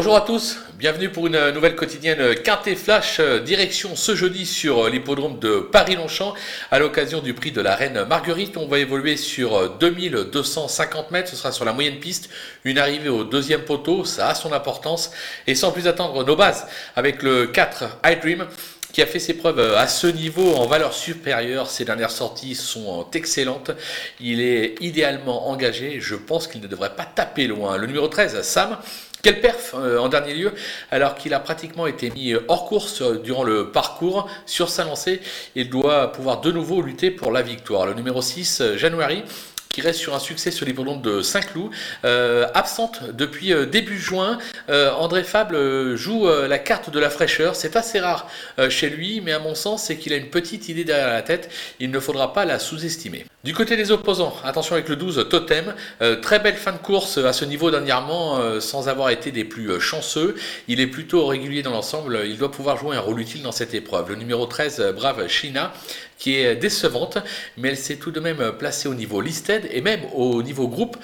Bonjour à tous, bienvenue pour une nouvelle quotidienne Quintet Flash, euh, direction ce jeudi sur euh, l'hippodrome de Paris-Longchamp à l'occasion du prix de la Reine Marguerite. On va évoluer sur 2250 euh, mètres, ce sera sur la moyenne piste, une arrivée au deuxième poteau, ça a son importance. Et sans plus attendre nos bases avec le 4 iDream qui a fait ses preuves à ce niveau en valeur supérieure. Ses dernières sorties sont excellentes. Il est idéalement engagé. Je pense qu'il ne devrait pas taper loin. Le numéro 13, Sam, quel perf euh, en dernier lieu, alors qu'il a pratiquement été mis hors course euh, durant le parcours sur sa lancée, il doit pouvoir de nouveau lutter pour la victoire. Le numéro 6, euh, January, qui reste sur un succès sur l'hippodrome de Saint-Cloud. absente depuis début juin, André Fable joue la carte de la fraîcheur. C'est assez rare chez lui, mais à mon sens, c'est qu'il a une petite idée derrière la tête. Il ne faudra pas la sous-estimer. Du côté des opposants, attention avec le 12 Totem, euh, très belle fin de course à ce niveau dernièrement euh, sans avoir été des plus euh, chanceux. Il est plutôt régulier dans l'ensemble, il doit pouvoir jouer un rôle utile dans cette épreuve. Le numéro 13, Brave China, qui est décevante, mais elle s'est tout de même placée au niveau listed et même au niveau groupe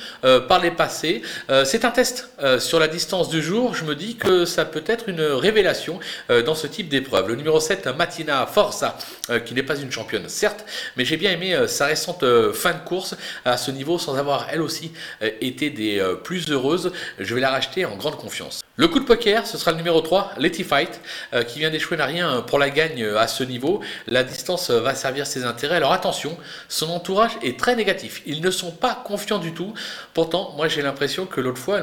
par les passés. C'est un test sur la distance du jour, je me dis que ça peut être une révélation dans ce type d'épreuve. Le numéro 7, Matina Forza, qui n'est pas une championne certes, mais j'ai bien aimé sa récente euh, fin de course à ce niveau sans avoir elle aussi euh, été des euh, plus heureuses. Je vais la racheter en grande confiance. Le coup de poker, ce sera le numéro 3, Letty Fight, qui vient d'échouer n'a rien pour la gagne à ce niveau. La distance va servir ses intérêts. Alors attention, son entourage est très négatif. Ils ne sont pas confiants du tout. Pourtant, moi j'ai l'impression que l'autre fois,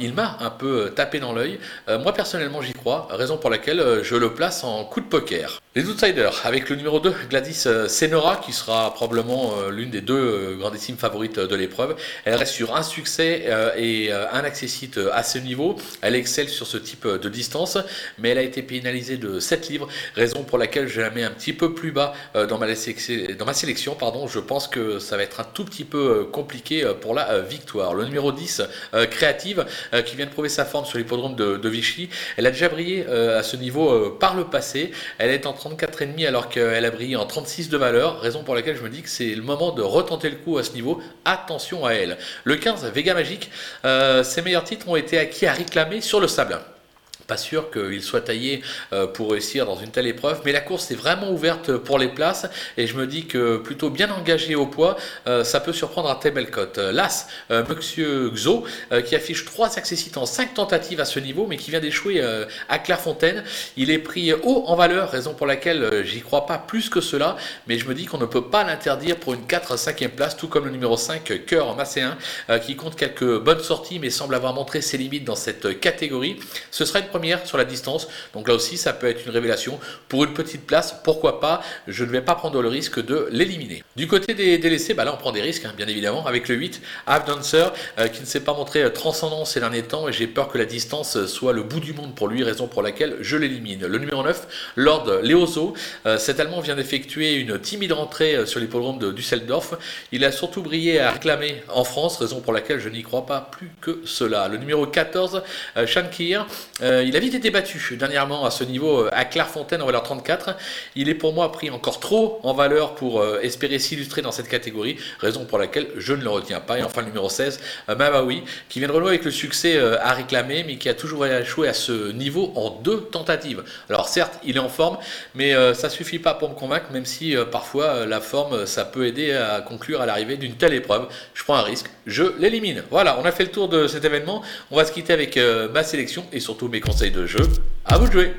il m'a un peu tapé dans l'œil. moi personnellement, j'y crois, raison pour laquelle je le place en coup de poker. Les Outsiders, avec le numéro 2, Gladys Senora, qui sera probablement l'une des deux euh, grandissimes favorites de l'épreuve. Elle reste sur un succès euh, et euh, un accessite à ce niveau. Excelle sur ce type de distance, mais elle a été pénalisée de 7 livres, raison pour laquelle je la mets un petit peu plus bas dans ma, dans ma sélection. Pardon. Je pense que ça va être un tout petit peu compliqué pour la victoire. Le numéro 10, Créative, qui vient de prouver sa forme sur l'hippodrome de, de, Vichy. Elle a déjà brillé à ce niveau par le passé. Elle est en 34,5 alors qu'elle a brillé en 36 de valeur, raison pour laquelle je me dis que c'est le moment de retenter le coup à ce niveau. Attention à elle. Le 15, Vega Magique, euh, ses meilleurs titres ont été acquis à réclamer sur le sable. Pas sûr qu'il soit taillé euh, pour réussir dans une telle épreuve, mais la course est vraiment ouverte pour les places et je me dis que plutôt bien engagé au poids, euh, ça peut surprendre à très cote. L'As, euh, Monsieur Xo, qui affiche 3 accessits en 5 tentatives à ce niveau, mais qui vient d'échouer à Clairefontaine. Il est pris haut en valeur, raison pour laquelle j'y crois pas plus que cela, mais je me dis qu'on ne peut pas l'interdire pour une 4-5e place, tout comme le numéro 5, Cœur Macéen, qui compte quelques bonnes sorties, mais semble avoir montré ses limites dans cette catégorie. Ce sera une sur la distance. Donc là aussi, ça peut être une révélation. Pour une petite place, pourquoi pas? Je ne vais pas prendre le risque de l'éliminer. Du côté des délaissés, bah là on prend des risques, hein, bien évidemment, avec le 8, Have Dancer, euh, qui ne s'est pas montré euh, transcendant ces derniers temps, et j'ai peur que la distance soit le bout du monde pour lui, raison pour laquelle je l'élimine. Le numéro 9, Lord Leozo, euh, cet Allemand vient d'effectuer une timide rentrée sur l'hippodrome de Düsseldorf. Il a surtout brillé à réclamer en France, raison pour laquelle je n'y crois pas plus que cela. Le numéro 14, Shankir, il a vite été battu dernièrement à ce niveau euh, à Clairefontaine en valeur 34. Il est pour moi pris encore trop en valeur pour euh, espérer s'illustrer dans cette catégorie, raison pour laquelle je ne le retiens pas. Et enfin le numéro 16, euh, Mabawi, qui vient de renouer avec le succès à réclamer, mais qui a toujours échoué à ce niveau en deux tentatives. Alors certes, il est en forme, mais ça suffit pas pour me convaincre, même si parfois la forme, ça peut aider à conclure à l'arrivée d'une telle épreuve. Je prends un risque, je l'élimine. Voilà, on a fait le tour de cet événement. On va se quitter avec ma sélection et surtout mes conseils de jeu. À vous de jouer